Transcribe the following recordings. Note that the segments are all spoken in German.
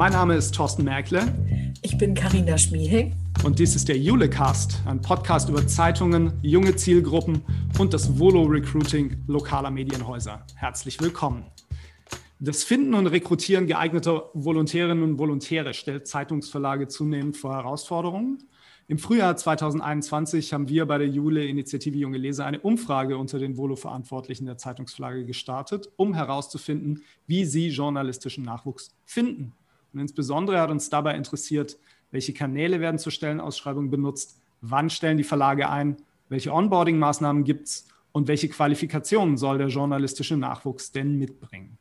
Mein Name ist Thorsten Merkle. Ich bin Karina Schmiehing. Und dies ist der Julecast, ein Podcast über Zeitungen, junge Zielgruppen und das Volo-Recruiting lokaler Medienhäuser. Herzlich willkommen. Das Finden und Rekrutieren geeigneter Volontärinnen und Volontäre stellt Zeitungsverlage zunehmend vor Herausforderungen. Im Frühjahr 2021 haben wir bei der Jule-Initiative Junge Leser eine Umfrage unter den Volo-Verantwortlichen der Zeitungsverlage gestartet, um herauszufinden, wie sie journalistischen Nachwuchs finden. Und insbesondere hat uns dabei interessiert, welche Kanäle werden zur Stellenausschreibung benutzt, wann stellen die Verlage ein, welche Onboarding-Maßnahmen gibt es und welche Qualifikationen soll der journalistische Nachwuchs denn mitbringen.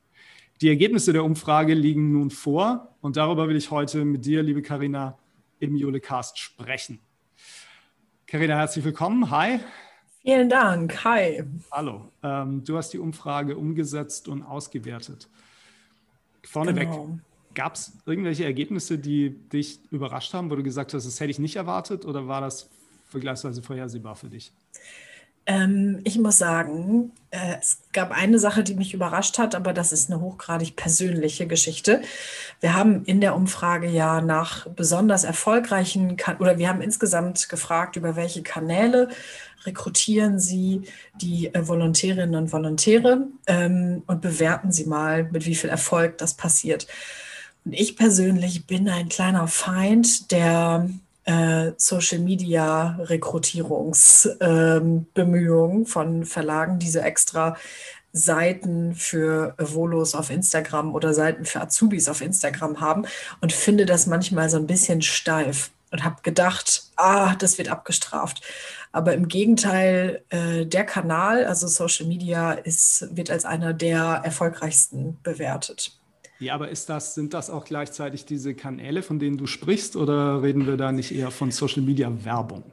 Die Ergebnisse der Umfrage liegen nun vor und darüber will ich heute mit dir, liebe Karina, im Julecast sprechen. Karina, herzlich willkommen. Hi. Vielen Dank. Hi. Hallo. Ähm, du hast die Umfrage umgesetzt und ausgewertet. Vorneweg, genau. Gab es irgendwelche Ergebnisse, die dich überrascht haben, wo du gesagt hast, das hätte ich nicht erwartet oder war das vergleichsweise vorhersehbar für dich? Ähm, ich muss sagen, äh, es gab eine Sache, die mich überrascht hat, aber das ist eine hochgradig persönliche Geschichte. Wir haben in der Umfrage ja nach besonders erfolgreichen, kan oder wir haben insgesamt gefragt, über welche Kanäle rekrutieren Sie die äh, Volontärinnen und Volontäre ähm, und bewerten Sie mal, mit wie viel Erfolg das passiert. Und ich persönlich bin ein kleiner Feind der äh, Social Media Rekrutierungsbemühungen ähm, von Verlagen, diese extra Seiten für Volos auf Instagram oder Seiten für Azubis auf Instagram haben und finde das manchmal so ein bisschen steif und habe gedacht, ah, das wird abgestraft. Aber im Gegenteil, äh, der Kanal, also Social Media, ist, wird als einer der erfolgreichsten bewertet. Ja, aber ist das, sind das auch gleichzeitig diese Kanäle, von denen du sprichst, oder reden wir da nicht eher von Social Media Werbung?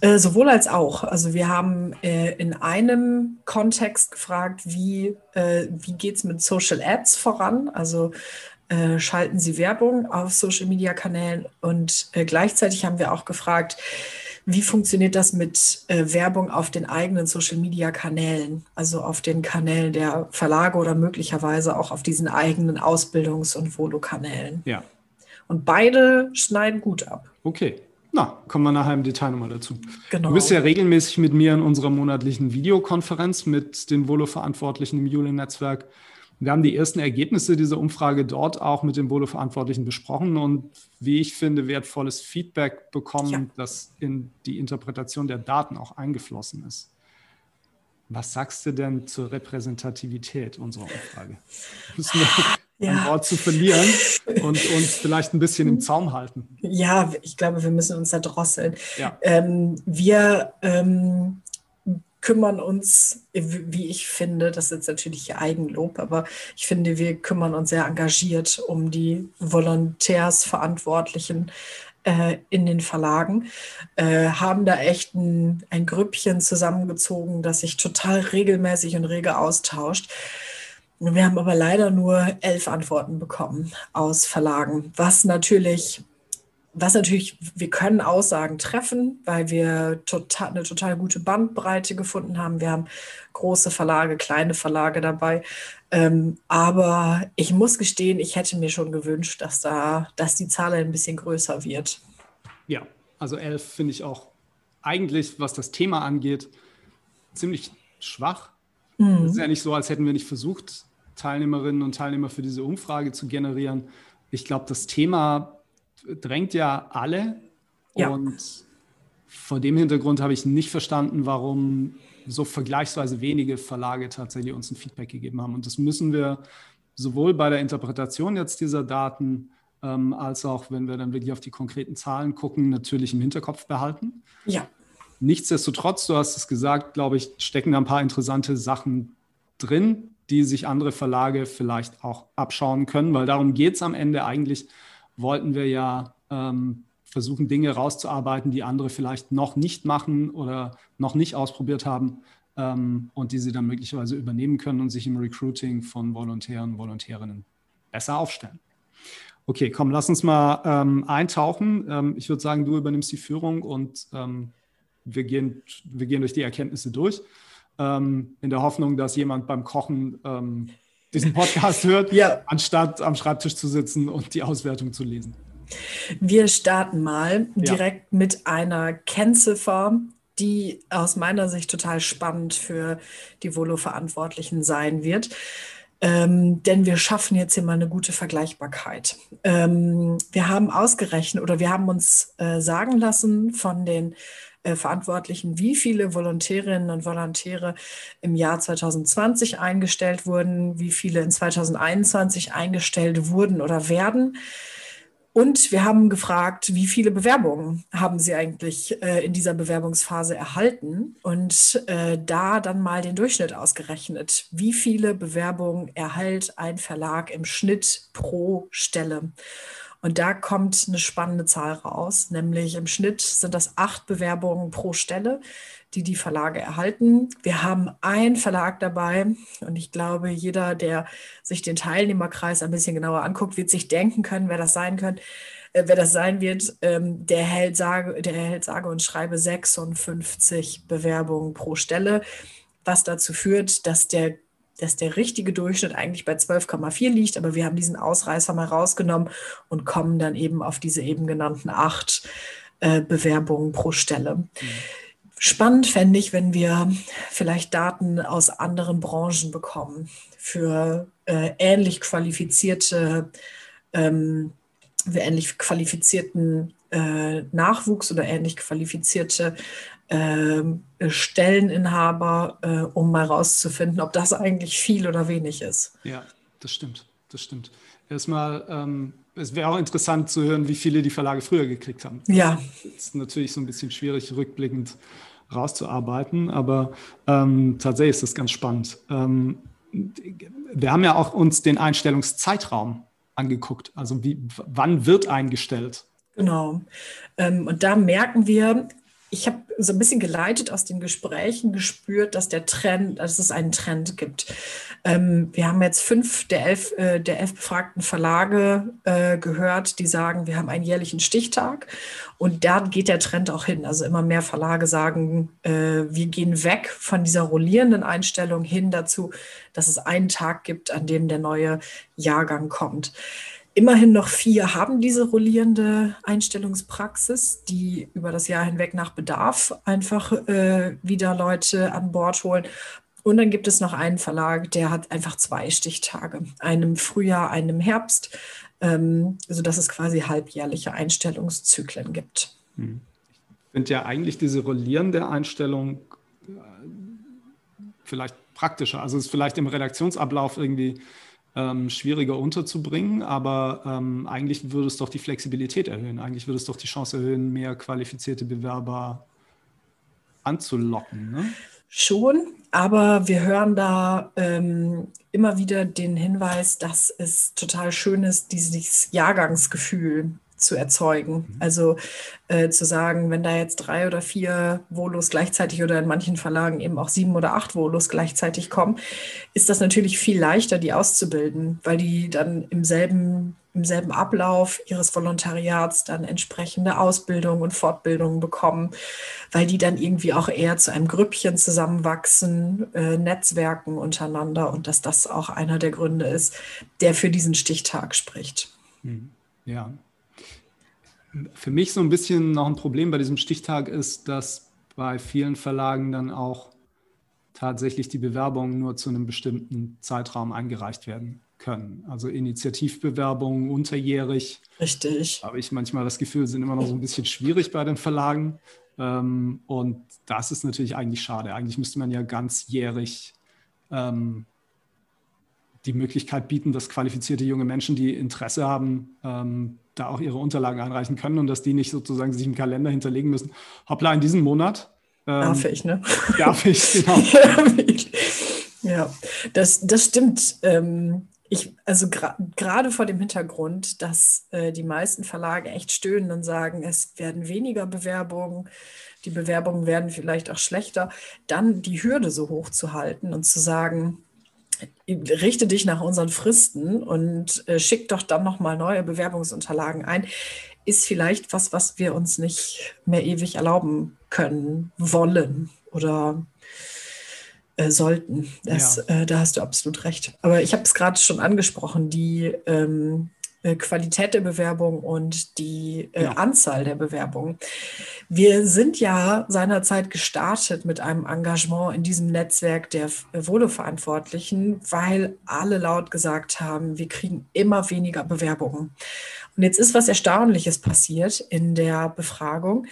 Äh, sowohl als auch. Also wir haben äh, in einem Kontext gefragt, wie, äh, wie geht es mit Social Ads voran? Also äh, schalten Sie Werbung auf Social Media Kanälen und äh, gleichzeitig haben wir auch gefragt, wie funktioniert das mit äh, Werbung auf den eigenen Social-Media-Kanälen, also auf den Kanälen der Verlage oder möglicherweise auch auf diesen eigenen Ausbildungs- und Volo-Kanälen? Ja. Und beide schneiden gut ab. Okay. Na, kommen wir nachher im Detail nochmal dazu. Genau. Du bist ja regelmäßig mit mir in unserer monatlichen Videokonferenz mit den Volo-Verantwortlichen im Jule-Netzwerk wir haben die ersten Ergebnisse dieser Umfrage dort auch mit den Volo-Verantwortlichen besprochen und wie ich finde, wertvolles Feedback bekommen, ja. das in die Interpretation der Daten auch eingeflossen ist. Was sagst du denn zur Repräsentativität unserer Umfrage? Müssen wir ja. ein Wort zu verlieren und uns vielleicht ein bisschen im Zaum halten? Ja, ich glaube, wir müssen uns da drosseln. Ja. Ähm, wir ähm, kümmern uns, wie ich finde, das ist jetzt natürlich Eigenlob, aber ich finde, wir kümmern uns sehr engagiert um die Volontärsverantwortlichen äh, in den Verlagen, äh, haben da echt ein, ein Grüppchen zusammengezogen, das sich total regelmäßig und rege austauscht. Wir haben aber leider nur elf Antworten bekommen aus Verlagen, was natürlich was natürlich, wir können Aussagen treffen, weil wir total, eine total gute Bandbreite gefunden haben. Wir haben große Verlage, kleine Verlage dabei. Ähm, aber ich muss gestehen, ich hätte mir schon gewünscht, dass da, dass die Zahl ein bisschen größer wird. Ja, also elf finde ich auch eigentlich, was das Thema angeht, ziemlich schwach. Mhm. Es ist ja nicht so, als hätten wir nicht versucht, Teilnehmerinnen und Teilnehmer für diese Umfrage zu generieren. Ich glaube, das Thema drängt ja alle. Ja. Und vor dem Hintergrund habe ich nicht verstanden, warum so vergleichsweise wenige Verlage tatsächlich uns ein Feedback gegeben haben. Und das müssen wir sowohl bei der Interpretation jetzt dieser Daten ähm, als auch, wenn wir dann wirklich auf die konkreten Zahlen gucken, natürlich im Hinterkopf behalten. Ja. Nichtsdestotrotz, du hast es gesagt, glaube ich, stecken da ein paar interessante Sachen drin, die sich andere Verlage vielleicht auch abschauen können, weil darum geht es am Ende eigentlich wollten wir ja ähm, versuchen, Dinge rauszuarbeiten, die andere vielleicht noch nicht machen oder noch nicht ausprobiert haben ähm, und die sie dann möglicherweise übernehmen können und sich im Recruiting von Volontären und Volontärinnen besser aufstellen. Okay, komm, lass uns mal ähm, eintauchen. Ähm, ich würde sagen, du übernimmst die Führung und ähm, wir, gehen, wir gehen durch die Erkenntnisse durch, ähm, in der Hoffnung, dass jemand beim Kochen diesen Podcast hört, ja. anstatt am Schreibtisch zu sitzen und die Auswertung zu lesen. Wir starten mal direkt ja. mit einer Kennziffer, die aus meiner Sicht total spannend für die Volo-Verantwortlichen sein wird. Ähm, denn wir schaffen jetzt hier mal eine gute Vergleichbarkeit. Ähm, wir haben ausgerechnet oder wir haben uns äh, sagen lassen von den äh, Verantwortlichen, wie viele Volontärinnen und Volontäre im Jahr 2020 eingestellt wurden, wie viele in 2021 eingestellt wurden oder werden. Und wir haben gefragt, wie viele Bewerbungen haben Sie eigentlich äh, in dieser Bewerbungsphase erhalten? Und äh, da dann mal den Durchschnitt ausgerechnet. Wie viele Bewerbungen erhält ein Verlag im Schnitt pro Stelle? Und da kommt eine spannende Zahl raus, nämlich im Schnitt sind das acht Bewerbungen pro Stelle, die die Verlage erhalten. Wir haben einen Verlag dabei und ich glaube, jeder, der sich den Teilnehmerkreis ein bisschen genauer anguckt, wird sich denken können, wer das sein könnte. Äh, wer das sein wird, ähm, der, hält sage, der erhält sage und schreibe 56 Bewerbungen pro Stelle, was dazu führt, dass der dass der richtige Durchschnitt eigentlich bei 12,4 liegt, aber wir haben diesen Ausreißer mal rausgenommen und kommen dann eben auf diese eben genannten acht äh, Bewerbungen pro Stelle. Mhm. Spannend fände ich, wenn wir vielleicht Daten aus anderen Branchen bekommen für äh, ähnlich qualifizierte, ähm, für ähnlich qualifizierten äh, Nachwuchs oder ähnlich qualifizierte Stelleninhaber, äh, um mal rauszufinden, ob das eigentlich viel oder wenig ist. Ja, das stimmt. Das stimmt. Erstmal, ähm, es wäre auch interessant zu hören, wie viele die Verlage früher gekriegt haben. Ja. Das ist natürlich so ein bisschen schwierig, rückblickend rauszuarbeiten, aber ähm, tatsächlich ist das ganz spannend. Ähm, wir haben ja auch uns den Einstellungszeitraum angeguckt. Also wie, wann wird eingestellt? Genau. Ähm, und da merken wir, ich habe so ein bisschen geleitet aus den Gesprächen gespürt, dass der Trend, dass es einen Trend gibt. Ähm, wir haben jetzt fünf der elf, äh, der elf befragten Verlage äh, gehört, die sagen, wir haben einen jährlichen Stichtag und da geht der Trend auch hin. Also immer mehr Verlage sagen, äh, wir gehen weg von dieser rollierenden Einstellung hin dazu, dass es einen Tag gibt, an dem der neue Jahrgang kommt. Immerhin noch vier haben diese rollierende Einstellungspraxis, die über das Jahr hinweg nach Bedarf einfach äh, wieder Leute an Bord holen. Und dann gibt es noch einen Verlag, der hat einfach zwei Stichtage, einem Frühjahr, einem Herbst, ähm, sodass es quasi halbjährliche Einstellungszyklen gibt. Hm. Ich finde ja eigentlich diese rollierende Einstellung äh, vielleicht praktischer. Also es ist vielleicht im Redaktionsablauf irgendwie ähm, schwieriger unterzubringen, aber ähm, eigentlich würde es doch die Flexibilität erhöhen. Eigentlich würde es doch die Chance erhöhen, mehr qualifizierte Bewerber anzulocken. Ne? Schon, aber wir hören da ähm, immer wieder den Hinweis, dass es total schön ist, dieses Jahrgangsgefühl zu erzeugen. Mhm. Also äh, zu sagen, wenn da jetzt drei oder vier Volos gleichzeitig oder in manchen Verlagen eben auch sieben oder acht Volos gleichzeitig kommen, ist das natürlich viel leichter, die auszubilden, weil die dann im selben, im selben Ablauf ihres Volontariats dann entsprechende Ausbildung und Fortbildungen bekommen, weil die dann irgendwie auch eher zu einem Grüppchen zusammenwachsen, äh, Netzwerken untereinander und dass das auch einer der Gründe ist, der für diesen Stichtag spricht. Mhm. Ja, für mich so ein bisschen noch ein Problem bei diesem Stichtag ist, dass bei vielen Verlagen dann auch tatsächlich die Bewerbungen nur zu einem bestimmten Zeitraum eingereicht werden können. Also Initiativbewerbungen unterjährig. Richtig. Habe ich manchmal das Gefühl, sind immer noch so ein bisschen schwierig bei den Verlagen. Ähm, und das ist natürlich eigentlich schade. Eigentlich müsste man ja ganzjährig ähm, die Möglichkeit bieten, dass qualifizierte junge Menschen, die Interesse haben, ähm, da auch ihre Unterlagen einreichen können und dass die nicht sozusagen sich im Kalender hinterlegen müssen. Hoppla, in diesem Monat. Ähm, darf ich, ne? Darf ich, genau. ja, das, das stimmt. Ähm, ich, also gerade gra vor dem Hintergrund, dass äh, die meisten Verlage echt stöhnen und sagen, es werden weniger Bewerbungen, die Bewerbungen werden vielleicht auch schlechter, dann die Hürde so hoch zu halten und zu sagen, richte dich nach unseren Fristen und äh, schick doch dann nochmal neue Bewerbungsunterlagen ein, ist vielleicht was, was wir uns nicht mehr ewig erlauben können, wollen oder äh, sollten. Das, ja. äh, da hast du absolut recht. Aber ich habe es gerade schon angesprochen, die ähm, äh, Qualität der Bewerbung und die äh. Anzahl der Bewerbungen. Wir sind ja seinerzeit gestartet mit einem Engagement in diesem Netzwerk der Volo-Verantwortlichen, weil alle laut gesagt haben, wir kriegen immer weniger Bewerbungen. Und jetzt ist was Erstaunliches passiert in der Befragung.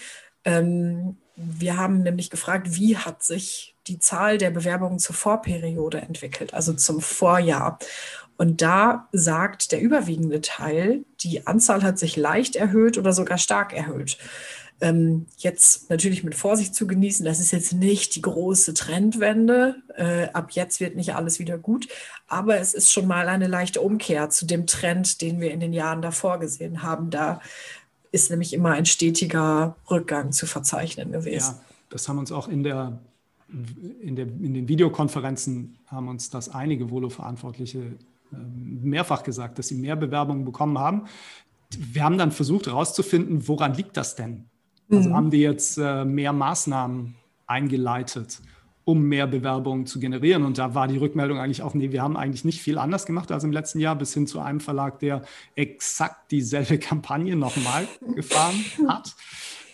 Ähm, wir haben nämlich gefragt, wie hat sich die Zahl der Bewerbungen zur Vorperiode entwickelt, also zum Vorjahr. Und da sagt der überwiegende Teil, die Anzahl hat sich leicht erhöht oder sogar stark erhöht. Ähm, jetzt natürlich mit Vorsicht zu genießen, das ist jetzt nicht die große Trendwende. Äh, ab jetzt wird nicht alles wieder gut, aber es ist schon mal eine leichte Umkehr zu dem Trend, den wir in den Jahren davor gesehen haben. Da ist nämlich immer ein stetiger Rückgang zu verzeichnen gewesen. Ja, das haben uns auch in der in, der, in den Videokonferenzen haben uns das einige Volo-Verantwortliche mehrfach gesagt, dass sie mehr Bewerbungen bekommen haben. Wir haben dann versucht herauszufinden, woran liegt das denn? Also mhm. haben die jetzt äh, mehr Maßnahmen eingeleitet, um mehr Bewerbungen zu generieren? Und da war die Rückmeldung eigentlich auch, nee, wir haben eigentlich nicht viel anders gemacht als im letzten Jahr, bis hin zu einem Verlag, der exakt dieselbe Kampagne nochmal gefahren hat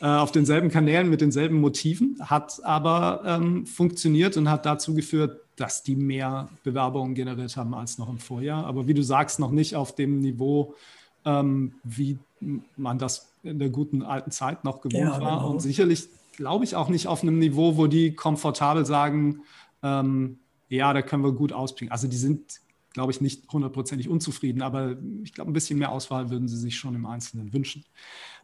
äh, auf denselben Kanälen mit denselben Motiven, hat aber ähm, funktioniert und hat dazu geführt, dass die mehr Bewerbungen generiert haben als noch im Vorjahr. Aber wie du sagst, noch nicht auf dem Niveau, ähm, wie man das in der guten alten Zeit noch gewohnt ja, war. Genau. Und sicherlich, glaube ich, auch nicht auf einem Niveau, wo die komfortabel sagen, ähm, ja, da können wir gut ausbringen. Also die sind, glaube ich, nicht hundertprozentig unzufrieden, aber ich glaube, ein bisschen mehr Auswahl würden sie sich schon im Einzelnen wünschen.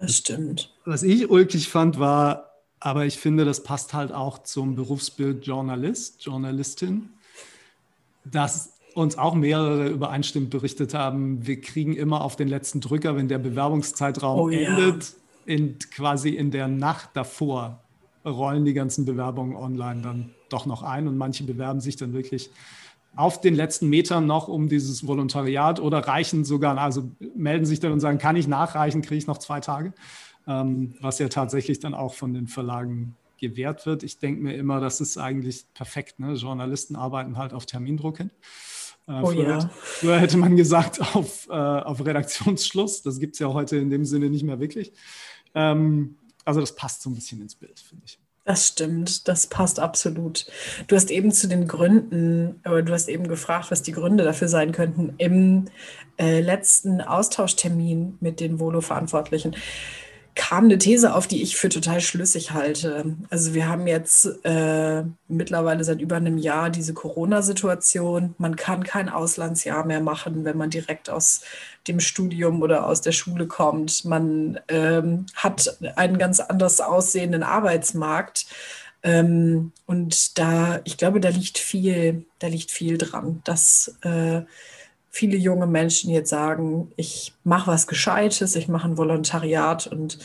Das stimmt. Was ich ulkig fand, war, aber ich finde, das passt halt auch zum Berufsbild Journalist, Journalistin, dass uns auch mehrere übereinstimmend berichtet haben, wir kriegen immer auf den letzten Drücker, wenn der Bewerbungszeitraum oh, endet, ja. in, quasi in der Nacht davor rollen die ganzen Bewerbungen online dann doch noch ein und manche bewerben sich dann wirklich auf den letzten Metern noch um dieses Volontariat oder reichen sogar, also melden sich dann und sagen, kann ich nachreichen, kriege ich noch zwei Tage ähm, was ja tatsächlich dann auch von den Verlagen gewährt wird. Ich denke mir immer, das ist eigentlich perfekt. Ne? Journalisten arbeiten halt auf Termindruck hin. Äh, oh, früher, ja. früher, hätte man gesagt auf, äh, auf Redaktionsschluss. Das gibt es ja heute in dem Sinne nicht mehr wirklich. Ähm, also das passt so ein bisschen ins Bild, finde ich. Das stimmt, das passt absolut. Du hast eben zu den Gründen, aber du hast eben gefragt, was die Gründe dafür sein könnten. Im äh, letzten Austauschtermin mit den Volo-Verantwortlichen kam eine These auf, die ich für total schlüssig halte. Also wir haben jetzt äh, mittlerweile seit über einem Jahr diese Corona-Situation. Man kann kein Auslandsjahr mehr machen, wenn man direkt aus dem Studium oder aus der Schule kommt. Man ähm, hat einen ganz anders aussehenden Arbeitsmarkt. Ähm, und da, ich glaube, da liegt viel, da liegt viel dran, dass äh, viele junge Menschen jetzt sagen, ich mache was Gescheites, ich mache ein Volontariat und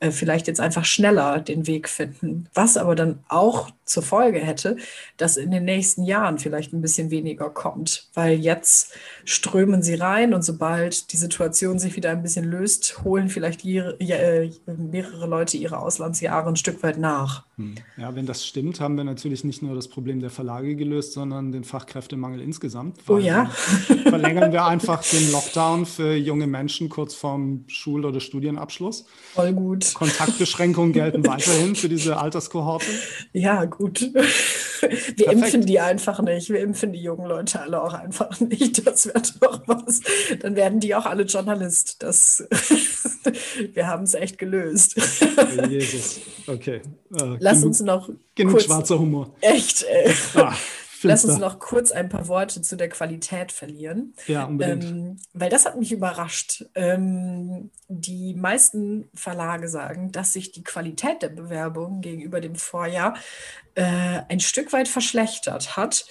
äh, vielleicht jetzt einfach schneller den Weg finden. Was aber dann auch zur Folge hätte, dass in den nächsten Jahren vielleicht ein bisschen weniger kommt, weil jetzt strömen sie rein und sobald die Situation sich wieder ein bisschen löst, holen vielleicht äh, mehrere Leute ihre Auslandsjahre ein Stück weit nach. Hm. Ja, wenn das stimmt, haben wir natürlich nicht nur das Problem der Verlage gelöst, sondern den Fachkräftemangel insgesamt. Oh ja. verlängern wir einfach den Lockdown für junge Menschen kurz vorm Schul- oder Studienabschluss. Voll gut. Kontaktbeschränkungen gelten weiterhin für diese Alterskohorte. Ja, gut gut. Wir Perfekt. impfen die einfach nicht. Wir impfen die jungen Leute alle auch einfach nicht. Das wäre doch was. Dann werden die auch alle Journalist. Das wir haben es echt gelöst. Jesus. Okay. Äh, Lass uns noch. Genug kurz, schwarzer Humor. Echt, ey. Ah. Lass uns noch kurz ein paar Worte zu der Qualität verlieren. Ja, unbedingt. Ähm, weil das hat mich überrascht. Ähm, die meisten Verlage sagen, dass sich die Qualität der Bewerbung gegenüber dem Vorjahr äh, ein Stück weit verschlechtert hat.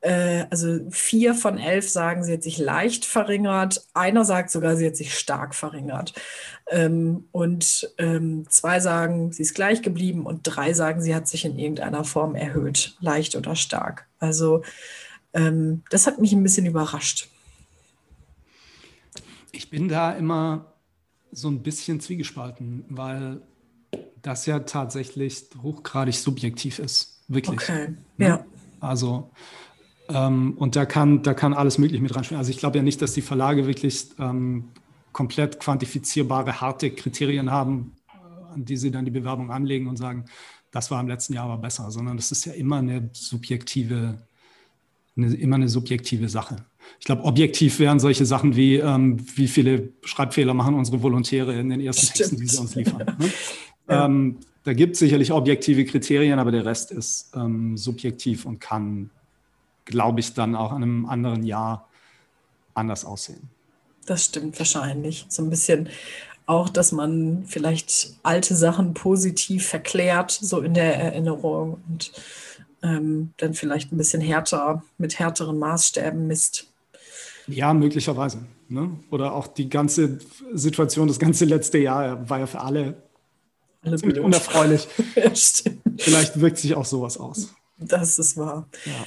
Äh, also vier von elf sagen, sie hat sich leicht verringert. Einer sagt sogar, sie hat sich stark verringert. Ähm, und ähm, zwei sagen, sie ist gleich geblieben und drei sagen, sie hat sich in irgendeiner Form erhöht, leicht oder stark. Also ähm, das hat mich ein bisschen überrascht. Ich bin da immer so ein bisschen zwiegespalten, weil das ja tatsächlich hochgradig subjektiv ist. Wirklich. Okay, ne? ja. Also ähm, und da kann, da kann alles Mögliche mit reinspielen. Also ich glaube ja nicht, dass die Verlage wirklich ähm, komplett quantifizierbare, harte Kriterien haben, äh, an die sie dann die Bewerbung anlegen und sagen, das war im letzten Jahr aber besser, sondern das ist ja immer eine subjektive, eine, immer eine subjektive Sache. Ich glaube, objektiv wären solche Sachen wie, ähm, wie viele Schreibfehler machen unsere Volontäre in den ersten Stimmt. Texten, die sie uns liefern. Ne? Ja. Ähm, da gibt es sicherlich objektive Kriterien, aber der Rest ist ähm, subjektiv und kann, glaube ich, dann auch in einem anderen Jahr anders aussehen. Das stimmt wahrscheinlich. So ein bisschen auch, dass man vielleicht alte Sachen positiv verklärt, so in der Erinnerung und ähm, dann vielleicht ein bisschen härter, mit härteren Maßstäben misst. Ja, möglicherweise. Ne? Oder auch die ganze Situation, das ganze letzte Jahr war ja für alle, alle ziemlich unerfreulich. ja, Vielleicht wirkt sich auch sowas aus. Das ist wahr. Ja.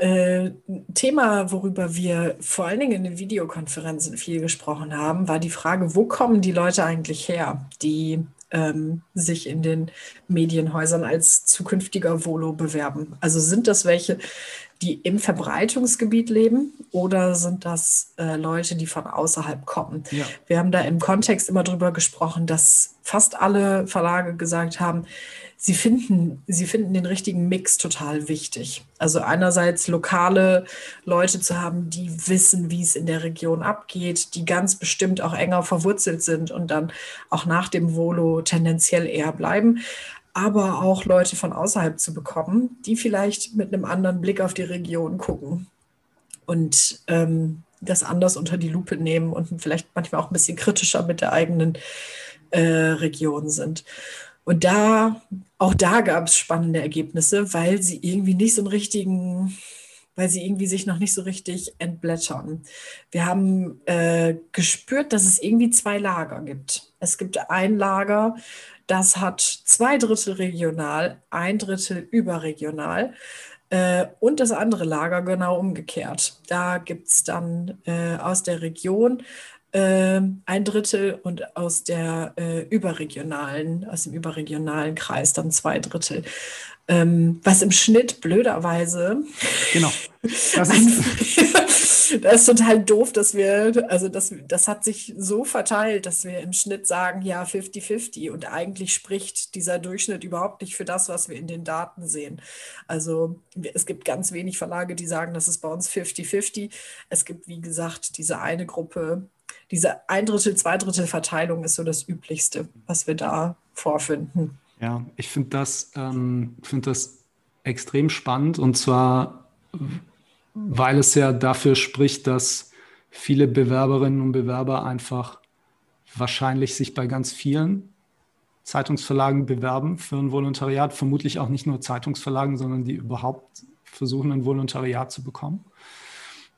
Äh, Thema, worüber wir vor allen Dingen in den Videokonferenzen viel gesprochen haben, war die Frage, wo kommen die Leute eigentlich her, die ähm, sich in den Medienhäusern als zukünftiger Volo bewerben? Also sind das welche, die im Verbreitungsgebiet leben oder sind das äh, Leute, die von außerhalb kommen? Ja. Wir haben da im Kontext immer drüber gesprochen, dass fast alle Verlage gesagt haben, sie finden, sie finden den richtigen Mix total wichtig. Also einerseits lokale Leute zu haben, die wissen, wie es in der Region abgeht, die ganz bestimmt auch enger verwurzelt sind und dann auch nach dem Volo tendenziell eher bleiben aber auch Leute von außerhalb zu bekommen, die vielleicht mit einem anderen Blick auf die Region gucken und ähm, das anders unter die Lupe nehmen und vielleicht manchmal auch ein bisschen kritischer mit der eigenen äh, Region sind. Und da, auch da gab es spannende Ergebnisse, weil sie irgendwie nicht so einen richtigen, weil sie irgendwie sich noch nicht so richtig entblättern. Wir haben äh, gespürt, dass es irgendwie zwei Lager gibt. Es gibt ein Lager, das hat zwei Drittel regional, ein Drittel überregional. Äh, und das andere Lager genau umgekehrt. Da gibt es dann äh, aus der Region ein Drittel und aus der äh, überregionalen, aus dem überregionalen Kreis dann zwei Drittel. Ähm, was im Schnitt blöderweise. Genau. Das ist, das ist total doof, dass wir, also das, das hat sich so verteilt, dass wir im Schnitt sagen, ja, 50-50. Und eigentlich spricht dieser Durchschnitt überhaupt nicht für das, was wir in den Daten sehen. Also es gibt ganz wenig Verlage, die sagen, das ist bei uns 50-50. Es gibt, wie gesagt, diese eine Gruppe, diese ein Drittel, zwei Drittel Verteilung ist so das Üblichste, was wir da vorfinden. Ja, ich finde das, ähm, find das extrem spannend und zwar, weil es ja dafür spricht, dass viele Bewerberinnen und Bewerber einfach wahrscheinlich sich bei ganz vielen Zeitungsverlagen bewerben für ein Volontariat, vermutlich auch nicht nur Zeitungsverlagen, sondern die überhaupt versuchen, ein Volontariat zu bekommen.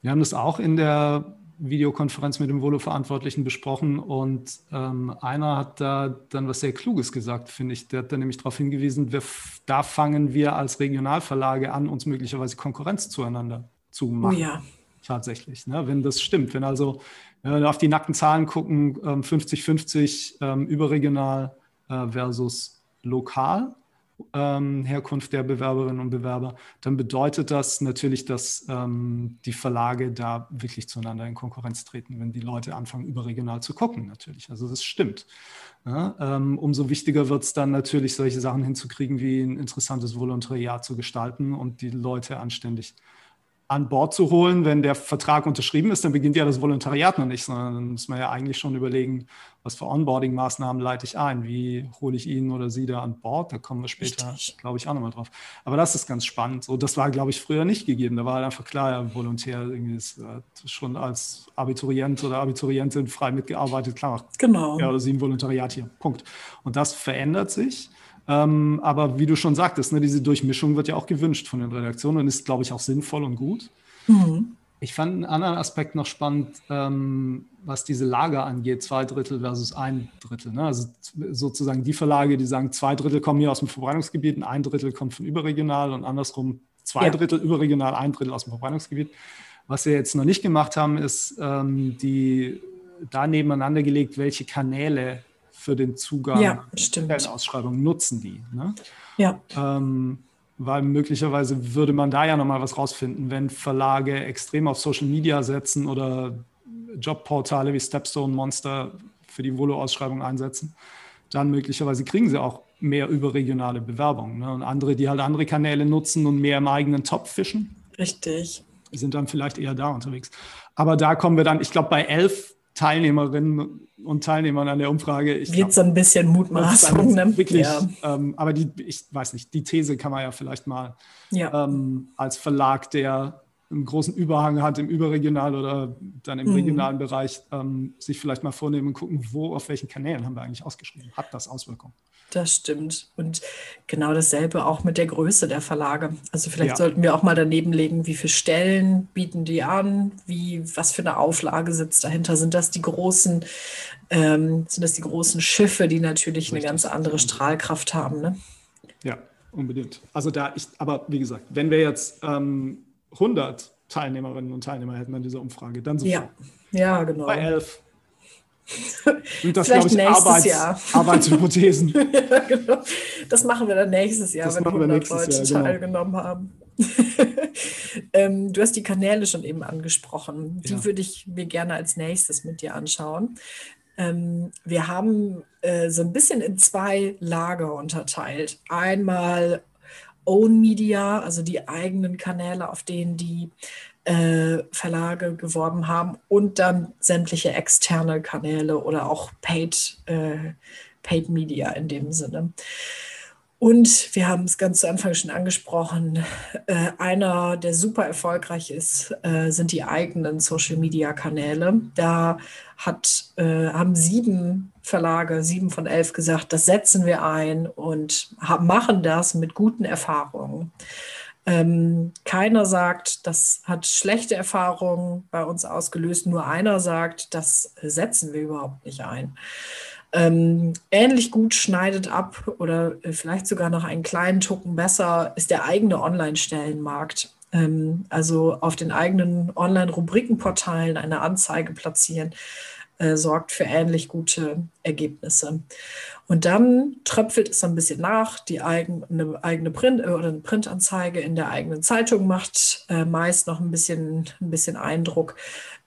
Wir haben das auch in der Videokonferenz mit dem Volo-Verantwortlichen besprochen und ähm, einer hat da dann was sehr Kluges gesagt, finde ich. Der hat da nämlich darauf hingewiesen, wir, da fangen wir als Regionalverlage an, uns möglicherweise Konkurrenz zueinander zu oh machen. Oh ja. Tatsächlich, ne? wenn das stimmt. Wenn also wenn wir auf die nackten Zahlen gucken, 50-50 ähm, ähm, überregional äh, versus lokal, ähm, Herkunft der Bewerberinnen und Bewerber, dann bedeutet das natürlich, dass ähm, die Verlage da wirklich zueinander in Konkurrenz treten, wenn die Leute anfangen, überregional zu gucken, natürlich. Also das stimmt. Ja, ähm, umso wichtiger wird es dann natürlich, solche Sachen hinzukriegen, wie ein interessantes Volontariat zu gestalten und die Leute anständig an Bord zu holen. Wenn der Vertrag unterschrieben ist, dann beginnt ja das Volontariat noch nicht, sondern dann muss man ja eigentlich schon überlegen, was für Onboarding-Maßnahmen leite ich ein, wie hole ich ihn oder sie da an Bord. Da kommen wir später, glaube ich, auch nochmal drauf. Aber das ist ganz spannend. So, das war, glaube ich, früher nicht gegeben. Da war halt einfach klar, ja, Volontär irgendwie ist, äh, schon als Abiturient oder Abiturientin frei mitgearbeitet. Klar, genau. ja, oder sie ein Volontariat hier. Punkt. Und das verändert sich. Ähm, aber wie du schon sagtest, ne, diese Durchmischung wird ja auch gewünscht von den Redaktionen und ist, glaube ich, auch sinnvoll und gut. Mhm. Ich fand einen anderen Aspekt noch spannend, ähm, was diese Lager angeht, zwei Drittel versus ein Drittel. Ne? Also sozusagen die Verlage, die sagen, zwei Drittel kommen hier aus dem Verbreitungsgebiet und ein Drittel kommt von überregional und andersrum zwei ja. Drittel überregional, ein Drittel aus dem Verbreitungsgebiet. Was wir jetzt noch nicht gemacht haben, ist ähm, die da nebeneinander gelegt, welche Kanäle für den Zugang ja, zur Stellenausschreibung nutzen die. Ne? Ja. Ähm, weil möglicherweise würde man da ja nochmal was rausfinden, wenn Verlage extrem auf Social Media setzen oder Jobportale wie Stepstone Monster für die Volo-Ausschreibung einsetzen, dann möglicherweise kriegen sie auch mehr überregionale Bewerbungen. Ne? Und andere, die halt andere Kanäle nutzen und mehr im eigenen Topf fischen. Richtig. Sind dann vielleicht eher da unterwegs. Aber da kommen wir dann, ich glaube, bei elf Teilnehmerinnen und Teilnehmern an der Umfrage. Ich Wird so ein bisschen Mutmaßung. Ne? Wirklich, ja. ähm, aber die, ich weiß nicht, die These kann man ja vielleicht mal ja. Ähm, als Verlag, der einen großen Überhang hat im überregionalen oder dann im mhm. regionalen Bereich, ähm, sich vielleicht mal vornehmen und gucken, wo, auf welchen Kanälen haben wir eigentlich ausgeschrieben. Hat das Auswirkungen? Das stimmt. Und genau dasselbe auch mit der Größe der Verlage. Also vielleicht ja. sollten wir auch mal daneben legen, wie viele Stellen bieten die an, wie, was für eine Auflage sitzt dahinter. Sind das die großen, ähm, sind das die großen Schiffe, die natürlich Richtig. eine ganz andere Strahlkraft haben? Ne? Ja, unbedingt. Also da, ich, aber wie gesagt, wenn wir jetzt ähm, 100 Teilnehmerinnen und Teilnehmer hätten an dieser Umfrage, dann sofort. Ja, ja genau. Bei 11 und das, glaube ich, Arbeits Jahr. Arbeitshypothesen. ja, genau. Das machen wir dann nächstes Jahr, das wenn 100 Leute Jahr, genau. teilgenommen haben. ähm, du hast die Kanäle schon eben angesprochen. Die ja. würde ich mir gerne als nächstes mit dir anschauen. Ähm, wir haben äh, so ein bisschen in zwei Lager unterteilt. Einmal Own Media, also die eigenen Kanäle, auf denen die äh, Verlage geworben haben und dann sämtliche externe Kanäle oder auch Paid, äh, Paid Media in dem Sinne. Und wir haben es ganz zu Anfang schon angesprochen, äh, einer, der super erfolgreich ist, äh, sind die eigenen Social-Media-Kanäle. Da hat, äh, haben sieben Verlage, sieben von elf gesagt, das setzen wir ein und machen das mit guten Erfahrungen. Ähm, keiner sagt, das hat schlechte Erfahrungen bei uns ausgelöst. Nur einer sagt, das setzen wir überhaupt nicht ein. Ähm, ähnlich gut schneidet ab oder äh, vielleicht sogar noch einen kleinen Tucken besser ist der eigene Online-Stellenmarkt. Ähm, also auf den eigenen Online-Rubrikenportalen eine Anzeige platzieren, äh, sorgt für ähnlich gute Ergebnisse. Und dann tröpfelt es ein bisschen nach, die eigene, eine eigene Print äh, oder eine Printanzeige in der eigenen Zeitung macht äh, meist noch ein bisschen, ein bisschen Eindruck.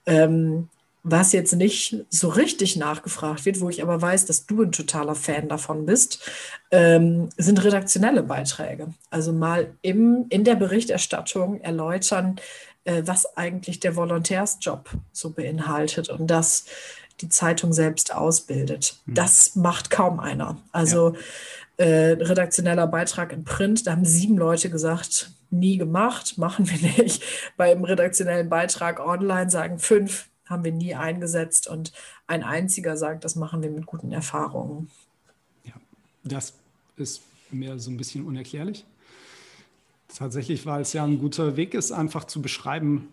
Ähm, was jetzt nicht so richtig nachgefragt wird, wo ich aber weiß, dass du ein totaler Fan davon bist, ähm, sind redaktionelle Beiträge. Also mal im, in der Berichterstattung erläutern, äh, was eigentlich der Volontärsjob so beinhaltet und das die Zeitung selbst ausbildet. Mhm. Das macht kaum einer. Also ja. äh, redaktioneller Beitrag in Print, da haben sieben Leute gesagt, nie gemacht, machen wir nicht. Beim redaktionellen Beitrag online sagen fünf, haben wir nie eingesetzt und ein einziger sagt, das machen wir mit guten Erfahrungen. Ja, das ist mir so ein bisschen unerklärlich. Tatsächlich, weil es ja ein guter Weg ist, einfach zu beschreiben,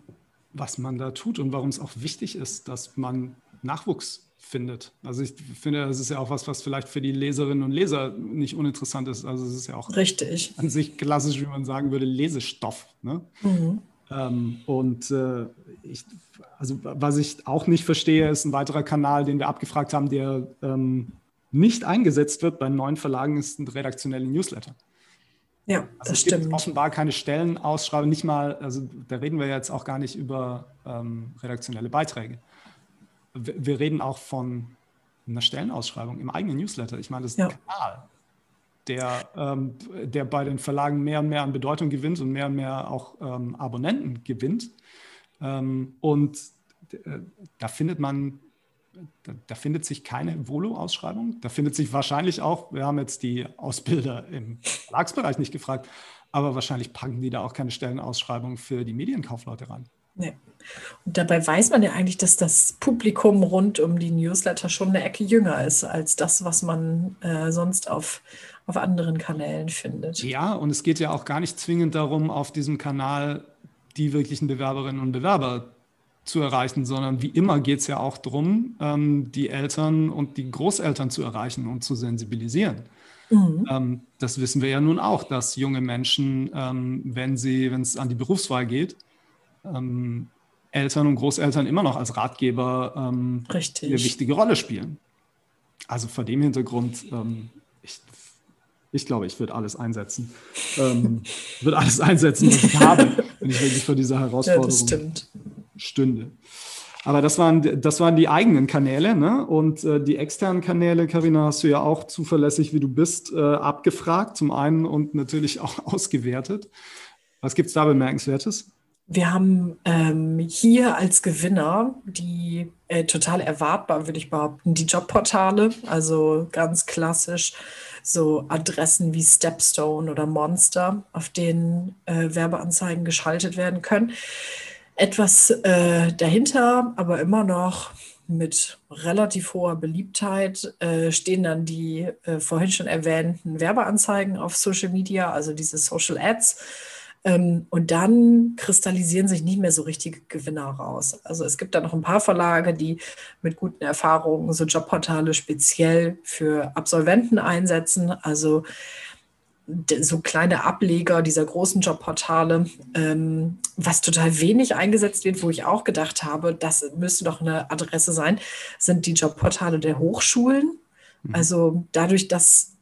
was man da tut und warum es auch wichtig ist, dass man Nachwuchs findet. Also ich finde, das ist ja auch was, was vielleicht für die Leserinnen und Leser nicht uninteressant ist. Also es ist ja auch Richtig. an sich klassisch, wie man sagen würde, Lesestoff. Ne? Mhm. Ähm, und äh, ich, also was ich auch nicht verstehe, ist ein weiterer Kanal, den wir abgefragt haben, der ähm, nicht eingesetzt wird bei neuen Verlagen, ist ein redaktioneller Newsletter. Ja, also das es gibt offenbar keine Stellenausschreibung, nicht mal, also da reden wir jetzt auch gar nicht über ähm, redaktionelle Beiträge wir reden auch von einer Stellenausschreibung im eigenen Newsletter. Ich meine, das ist ja. ein Kanal, der, ähm, der bei den Verlagen mehr und mehr an Bedeutung gewinnt und mehr und mehr auch ähm, Abonnenten gewinnt. Ähm, und äh, da findet man, da, da findet sich keine Volo-Ausschreibung. Da findet sich wahrscheinlich auch, wir haben jetzt die Ausbilder im Verlagsbereich nicht gefragt, aber wahrscheinlich packen die da auch keine Stellenausschreibung für die Medienkaufleute ran. Nee. Und dabei weiß man ja eigentlich, dass das Publikum rund um die Newsletter schon eine Ecke jünger ist als das, was man äh, sonst auf, auf anderen Kanälen findet. Ja, und es geht ja auch gar nicht zwingend darum, auf diesem Kanal die wirklichen Bewerberinnen und Bewerber zu erreichen, sondern wie immer geht es ja auch darum, ähm, die Eltern und die Großeltern zu erreichen und zu sensibilisieren. Mhm. Ähm, das wissen wir ja nun auch, dass junge Menschen, ähm, wenn sie, wenn es an die Berufswahl geht, ähm, Eltern und Großeltern immer noch als Ratgeber ähm, eine wichtige Rolle spielen. Also vor dem Hintergrund, ähm, ich, Ich glaube, ich würde alles einsetzen. ähm, würde alles einsetzen, was ich habe, wenn ich wirklich vor dieser Herausforderung ja, stünde. Aber das waren, das waren die eigenen Kanäle, ne? Und äh, die externen Kanäle, Karina, hast du ja auch zuverlässig, wie du bist, äh, abgefragt, zum einen und natürlich auch ausgewertet. Was gibt es da Bemerkenswertes? Wir haben ähm, hier als Gewinner die äh, total erwartbar, würde ich behaupten, die Jobportale, also ganz klassisch so Adressen wie Stepstone oder Monster, auf denen äh, Werbeanzeigen geschaltet werden können. Etwas äh, dahinter, aber immer noch mit relativ hoher Beliebtheit äh, stehen dann die äh, vorhin schon erwähnten Werbeanzeigen auf Social Media, also diese Social Ads und dann kristallisieren sich nicht mehr so richtige Gewinner raus. Also es gibt da noch ein paar Verlage, die mit guten Erfahrungen so Jobportale speziell für Absolventen einsetzen. Also so kleine Ableger dieser großen Jobportale, ähm, was total wenig eingesetzt wird, wo ich auch gedacht habe, das müsste doch eine Adresse sein, sind die Jobportale der Hochschulen. Mhm. Also dadurch, dass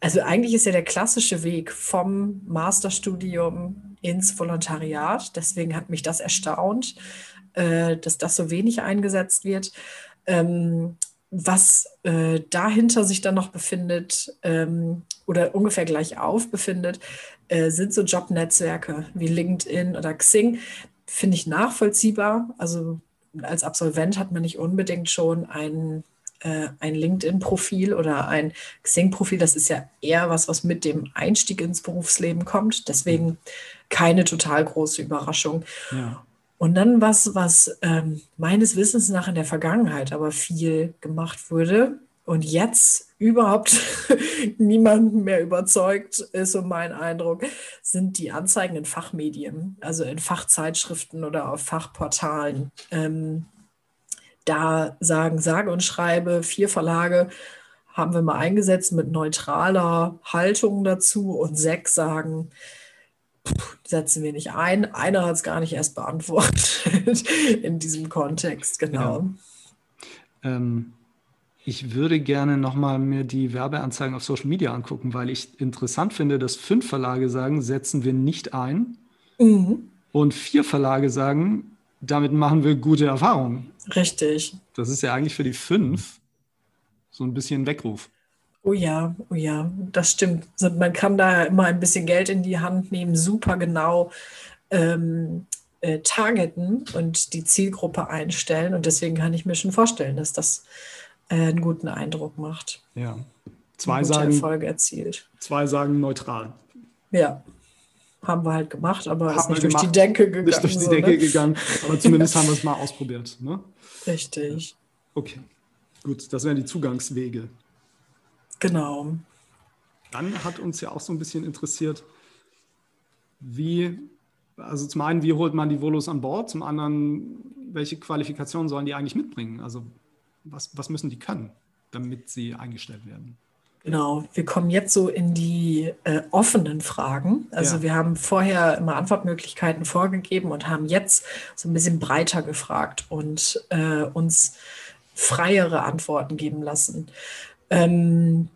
also eigentlich ist ja der klassische Weg vom Masterstudium ins Volontariat. Deswegen hat mich das erstaunt, äh, dass das so wenig eingesetzt wird. Ähm, was äh, dahinter sich dann noch befindet ähm, oder ungefähr gleich auf befindet, äh, sind so Jobnetzwerke wie LinkedIn oder Xing. Finde ich nachvollziehbar. Also als Absolvent hat man nicht unbedingt schon einen äh, ein LinkedIn-Profil oder ein Xing-Profil. Das ist ja eher was, was mit dem Einstieg ins Berufsleben kommt. Deswegen keine total große Überraschung. Ja. Und dann was, was ähm, meines Wissens nach in der Vergangenheit aber viel gemacht wurde und jetzt überhaupt niemanden mehr überzeugt, ist so mein Eindruck, sind die Anzeigen in Fachmedien, also in Fachzeitschriften oder auf Fachportalen. Ähm, da sagen, sage und schreibe, vier Verlage haben wir mal eingesetzt mit neutraler Haltung dazu und sechs sagen, setzen wir nicht ein. Einer hat es gar nicht erst beantwortet in diesem Kontext, genau. Ja. Ähm, ich würde gerne nochmal mir die Werbeanzeigen auf Social Media angucken, weil ich interessant finde, dass fünf Verlage sagen, setzen wir nicht ein. Mhm. Und vier Verlage sagen, damit machen wir gute Erfahrungen. Richtig. Das ist ja eigentlich für die fünf so ein bisschen Weckruf. Oh ja, oh ja, das stimmt. Man kann da immer ein bisschen Geld in die Hand nehmen, super genau ähm, äh, targeten und die Zielgruppe einstellen. Und deswegen kann ich mir schon vorstellen, dass das äh, einen guten Eindruck macht. Ja. Zwei sagen, Erfolge erzielt. Zwei sagen neutral. Ja haben wir halt gemacht, aber haben ist nicht durch die Decke gegangen. Nicht durch die so, Decke ne? gegangen, aber zumindest haben wir es mal ausprobiert. Ne? Richtig. Okay, gut, das wären die Zugangswege. Genau. Dann hat uns ja auch so ein bisschen interessiert, wie, also zum einen, wie holt man die Volos an Bord, zum anderen, welche Qualifikationen sollen die eigentlich mitbringen? Also was, was müssen die können, damit sie eingestellt werden? Genau, wir kommen jetzt so in die äh, offenen Fragen. Also ja. wir haben vorher immer Antwortmöglichkeiten vorgegeben und haben jetzt so ein bisschen breiter gefragt und äh, uns freiere Antworten geben lassen. Ähm,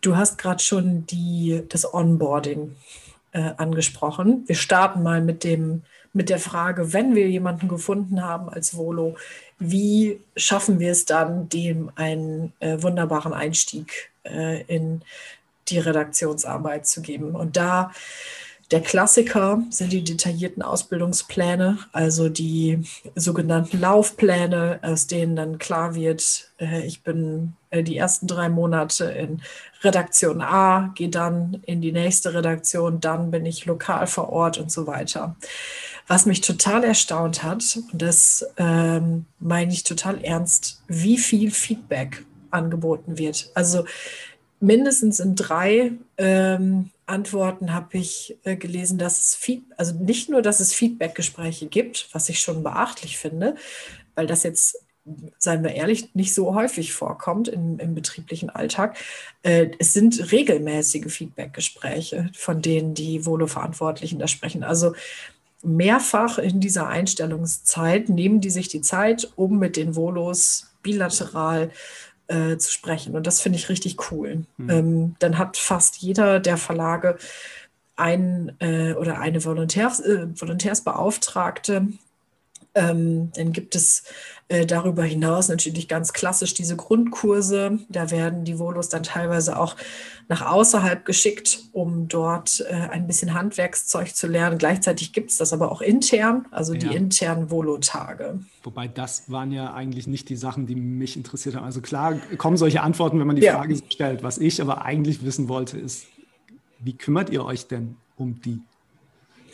du hast gerade schon die, das Onboarding äh, angesprochen. Wir starten mal mit, dem, mit der Frage, wenn wir jemanden gefunden haben als Volo, wie schaffen wir es dann, dem einen äh, wunderbaren Einstieg äh, in die Redaktionsarbeit zu geben. Und da der Klassiker sind die detaillierten Ausbildungspläne, also die sogenannten Laufpläne, aus denen dann klar wird, äh, ich bin äh, die ersten drei Monate in Redaktion A, gehe dann in die nächste Redaktion, dann bin ich lokal vor Ort und so weiter. Was mich total erstaunt hat, und das ähm, meine ich total ernst, wie viel Feedback angeboten wird. Also mindestens in drei ähm, Antworten habe ich äh, gelesen, dass es Feed also nicht nur, dass es Feedbackgespräche gibt, was ich schon beachtlich finde, weil das jetzt seien wir ehrlich, nicht so häufig vorkommt im, im betrieblichen Alltag. Äh, es sind regelmäßige Feedbackgespräche, von denen die Volo-Verantwortlichen da sprechen. Also mehrfach in dieser Einstellungszeit nehmen die sich die Zeit, um mit den Volos bilateral äh, zu sprechen. Und das finde ich richtig cool. Mhm. Ähm, dann hat fast jeder der Verlage einen äh, oder eine Volontärs, äh, Volontärsbeauftragte, ähm, dann gibt es äh, darüber hinaus natürlich ganz klassisch diese Grundkurse. Da werden die Volos dann teilweise auch nach außerhalb geschickt, um dort äh, ein bisschen Handwerkszeug zu lernen. Gleichzeitig gibt es das aber auch intern, also die internen Volo-Tage. Wobei das waren ja eigentlich nicht die Sachen, die mich interessiert haben. Also klar kommen solche Antworten, wenn man die ja. Frage stellt. Was ich aber eigentlich wissen wollte, ist, wie kümmert ihr euch denn um die?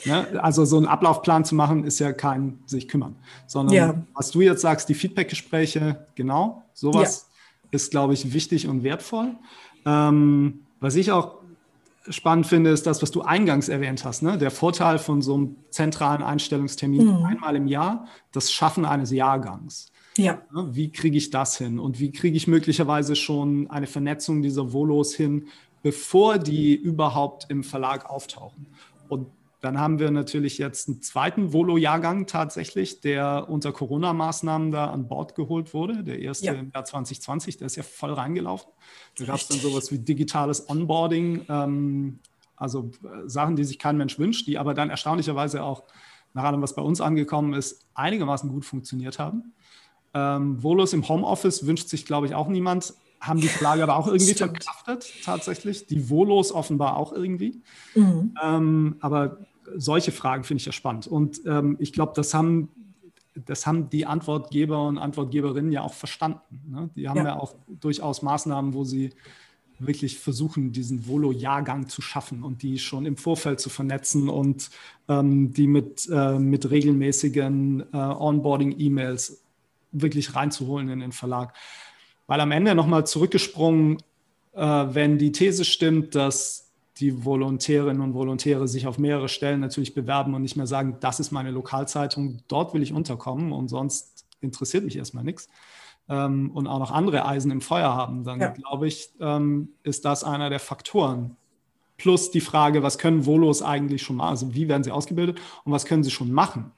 Ne? Also so einen Ablaufplan zu machen, ist ja kein sich kümmern, sondern ja. was du jetzt sagst, die Feedbackgespräche, genau, sowas ja. ist, glaube ich, wichtig und wertvoll. Ähm, was ich auch spannend finde, ist das, was du eingangs erwähnt hast. Ne? Der Vorteil von so einem zentralen Einstellungstermin mhm. einmal im Jahr, das Schaffen eines Jahrgangs. Ja. Ne? Wie kriege ich das hin? Und wie kriege ich möglicherweise schon eine Vernetzung dieser Volos hin, bevor die überhaupt im Verlag auftauchen? Dann haben wir natürlich jetzt einen zweiten Volo-Jahrgang tatsächlich, der unter Corona-Maßnahmen da an Bord geholt wurde. Der erste ja. im Jahr 2020, der ist ja voll reingelaufen. Da gab es dann sowas wie digitales Onboarding, ähm, also äh, Sachen, die sich kein Mensch wünscht, die aber dann erstaunlicherweise auch nach allem, was bei uns angekommen ist, einigermaßen gut funktioniert haben. Ähm, Volos im Homeoffice wünscht sich, glaube ich, auch niemand haben die Verlage aber auch irgendwie Stimmt. verkraftet, tatsächlich. Die Volos offenbar auch irgendwie. Mhm. Ähm, aber solche Fragen finde ich ja spannend. Und ähm, ich glaube, das haben, das haben die Antwortgeber und Antwortgeberinnen ja auch verstanden. Ne? Die haben ja. ja. auch durchaus Maßnahmen, wo sie wirklich versuchen, diesen Volo-Jahrgang zu schaffen und die schon im Vorfeld zu vernetzen und ähm, die mit, äh, mit regelmäßigen äh, Onboarding-E-Mails wirklich reinzuholen in den Verlag. Weil am Ende nochmal zurückgesprungen, äh, wenn die These stimmt, dass die Volontärinnen und Volontäre sich auf mehrere Stellen natürlich bewerben und nicht mehr sagen, das ist meine Lokalzeitung, dort will ich unterkommen und sonst interessiert mich erstmal nichts. Ähm, und auch noch andere Eisen im Feuer haben, dann ja. glaube ich, ähm, ist das einer der Faktoren. Plus die Frage, was können Volos eigentlich schon machen? Also wie werden sie ausgebildet und was können sie schon machen?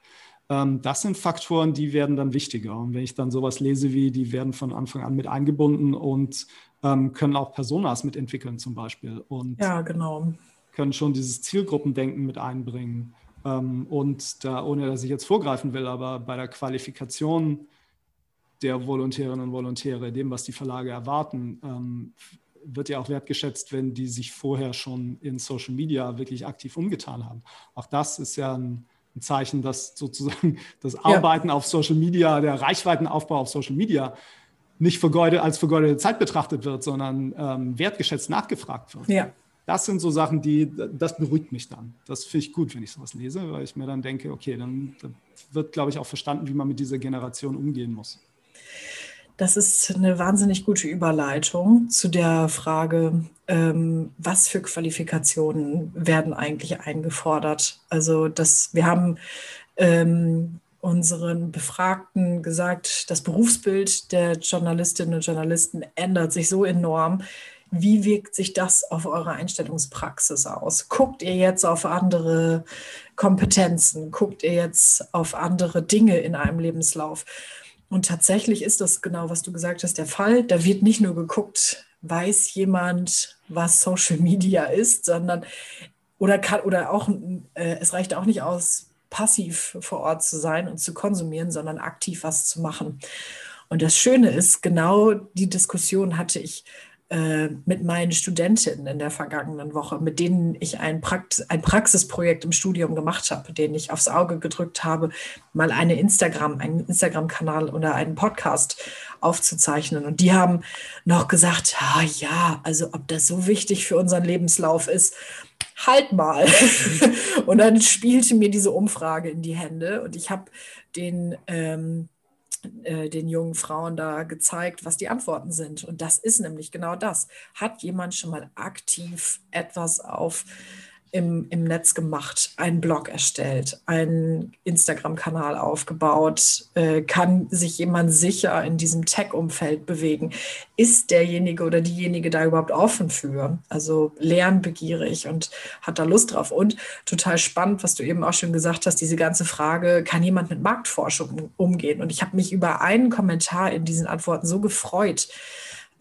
Ähm, das sind Faktoren, die werden dann wichtiger. Und wenn ich dann sowas lese wie, die werden von Anfang an mit eingebunden und ähm, können auch Personas mitentwickeln zum Beispiel. Und ja, genau. Können schon dieses Zielgruppendenken mit einbringen. Ähm, und da, ohne dass ich jetzt vorgreifen will, aber bei der Qualifikation der Volontärinnen und Volontäre, dem, was die Verlage erwarten, ähm, wird ja auch wertgeschätzt, wenn die sich vorher schon in Social Media wirklich aktiv umgetan haben. Auch das ist ja ein, ein Zeichen, dass sozusagen das Arbeiten ja. auf Social Media, der Reichweitenaufbau auf Social Media nicht vergeudet, als vergeudete Zeit betrachtet wird, sondern ähm, wertgeschätzt nachgefragt wird. Ja. Das sind so Sachen, die, das beruhigt mich dann. Das finde ich gut, wenn ich sowas lese, weil ich mir dann denke, okay, dann, dann wird, glaube ich, auch verstanden, wie man mit dieser Generation umgehen muss. Das ist eine wahnsinnig gute Überleitung zu der Frage, ähm, was für Qualifikationen werden eigentlich eingefordert. Also, dass wir haben ähm, unseren Befragten gesagt, das Berufsbild der Journalistinnen und Journalisten ändert sich so enorm. Wie wirkt sich das auf eure Einstellungspraxis aus? Guckt ihr jetzt auf andere Kompetenzen? Guckt ihr jetzt auf andere Dinge in einem Lebenslauf? Und tatsächlich ist das genau, was du gesagt hast, der Fall. Da wird nicht nur geguckt, weiß jemand, was Social Media ist, sondern oder kann oder auch äh, es reicht auch nicht aus, passiv vor Ort zu sein und zu konsumieren, sondern aktiv was zu machen. Und das Schöne ist, genau die Diskussion hatte ich mit meinen Studentinnen in der vergangenen Woche, mit denen ich ein, Prax ein Praxisprojekt im Studium gemacht habe, denen ich aufs Auge gedrückt habe, mal eine Instagram, einen Instagram-Kanal oder einen Podcast aufzuzeichnen. Und die haben noch gesagt, ah, ja, also ob das so wichtig für unseren Lebenslauf ist, halt mal. und dann spielte mir diese Umfrage in die Hände und ich habe den, ähm, äh, den jungen Frauen da gezeigt, was die Antworten sind. Und das ist nämlich genau das. Hat jemand schon mal aktiv etwas auf im, im Netz gemacht, einen Blog erstellt, einen Instagram-Kanal aufgebaut? Äh, kann sich jemand sicher in diesem Tech-Umfeld bewegen? Ist derjenige oder diejenige da überhaupt offen für? Also lernbegierig und hat da Lust drauf. Und total spannend, was du eben auch schon gesagt hast, diese ganze Frage, kann jemand mit Marktforschung umgehen? Und ich habe mich über einen Kommentar in diesen Antworten so gefreut